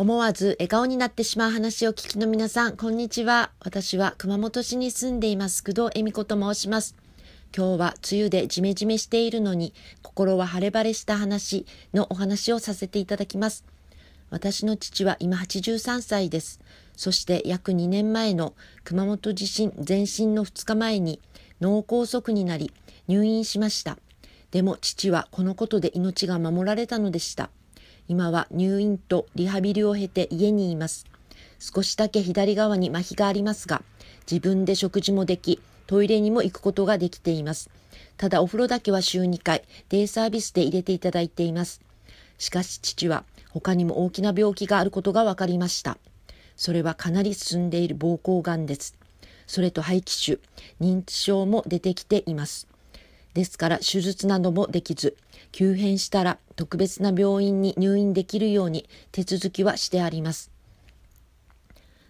思わず笑顔になってしまう話を聞きの皆さん、こんにちは。私は熊本市に住んでいます工藤恵美子と申します。今日は梅雨でジメジメしているのに、心は晴れ晴れした話のお話をさせていただきます。私の父は今83歳です。そして約2年前の熊本地震前震の2日前に脳梗塞になり入院しました。でも父はこのことで命が守られたのでした。今は入院とリハビリを経て家にいます。少しだけ左側に麻痺がありますが、自分で食事もでき、トイレにも行くことができています。ただお風呂だけは週2回、デイサービスで入れていただいています。しかし父は他にも大きな病気があることが分かりました。それはかなり進んでいる膀胱がんです。それと肺気腫、認知症も出てきています。ですから手術などもできず、急変したら特別な病院に入院できるように手続きはしてあります。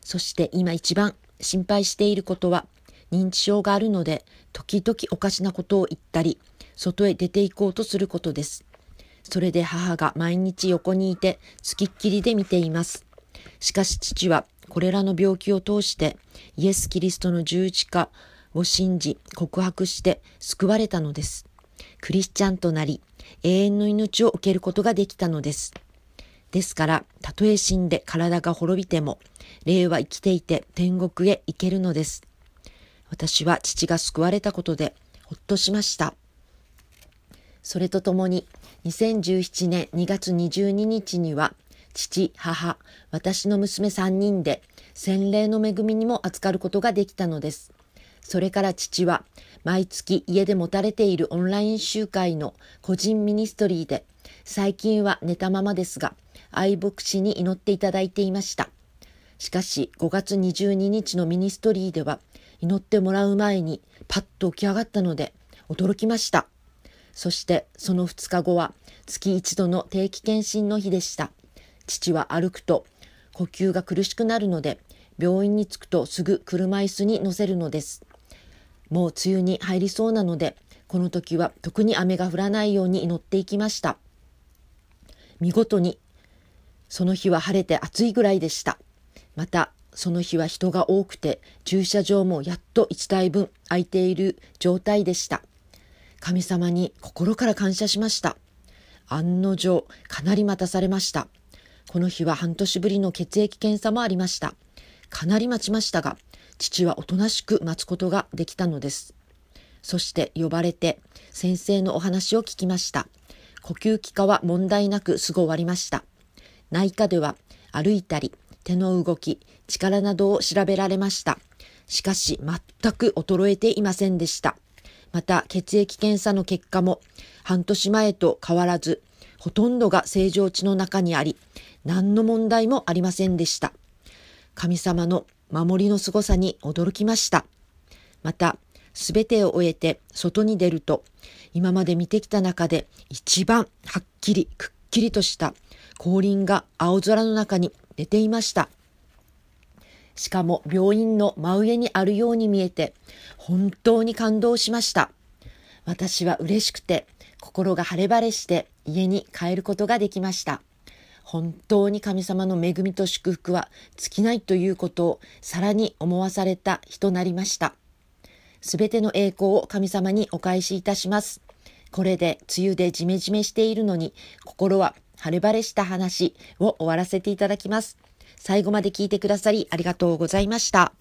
そして今一番心配していることは認知症があるので時々おかしなことを言ったり外へ出て行こうとすることです。それで母が毎日横にいてつきっきりで見ています。しかし父はこれらの病気を通してイエス・キリストの十字架を信じ告白して救われたのです。クリスチャンとなり永遠の命を受けることができたのです。ですから、たとえ死んで体が滅びても、霊は生きていて天国へ行けるのです。私は父が救われたことでほっとしました。それとともに、2017年2月22日には、父、母、私の娘3人で洗礼の恵みにも預かることができたのです。それから父は毎月家で持たれているオンライン集会の個人ミニストリーで最近は寝たままですが愛牧師に祈っていただいていました。しかし5月22日のミニストリーでは祈ってもらう前にパッと起き上がったので驚きました。そしてその2日後は月一度の定期検診の日でした。父は歩くと呼吸が苦しくなるので病院に着くとすぐ車椅子に乗せるのです。もう梅雨に入りそうなので、この時は特に雨が降らないように祈っていきました。見事に、その日は晴れて暑いぐらいでした。また、その日は人が多くて、駐車場もやっと1台分空いている状態でした。神様に心から感謝しました。案の定、かなり待たされました。この日は半年ぶりの血液検査もありました。かなり待ちましたが、父はおとなしく待つことができたのです。そして呼ばれて先生のお話を聞きました。呼吸器科は問題なくすぐ終わりました。内科では歩いたり手の動き、力などを調べられました。しかし全く衰えていませんでした。また血液検査の結果も半年前と変わらず、ほとんどが正常値の中にあり、何の問題もありませんでした。神様の守りの凄さに驚きました。また、すべてを終えて外に出ると、今まで見てきた中で一番はっきりくっきりとした降臨が青空の中に出ていました。しかも病院の真上にあるように見えて、本当に感動しました。私は嬉しくて、心が晴れ晴れして家に帰ることができました。本当に神様の恵みと祝福は尽きないということをさらに思わされた日となりました。すべての栄光を神様にお返しいたします。これで梅雨でジメジメしているのに心は晴れ晴れした話を終わらせていただきます。最後まで聞いてくださりありがとうございました。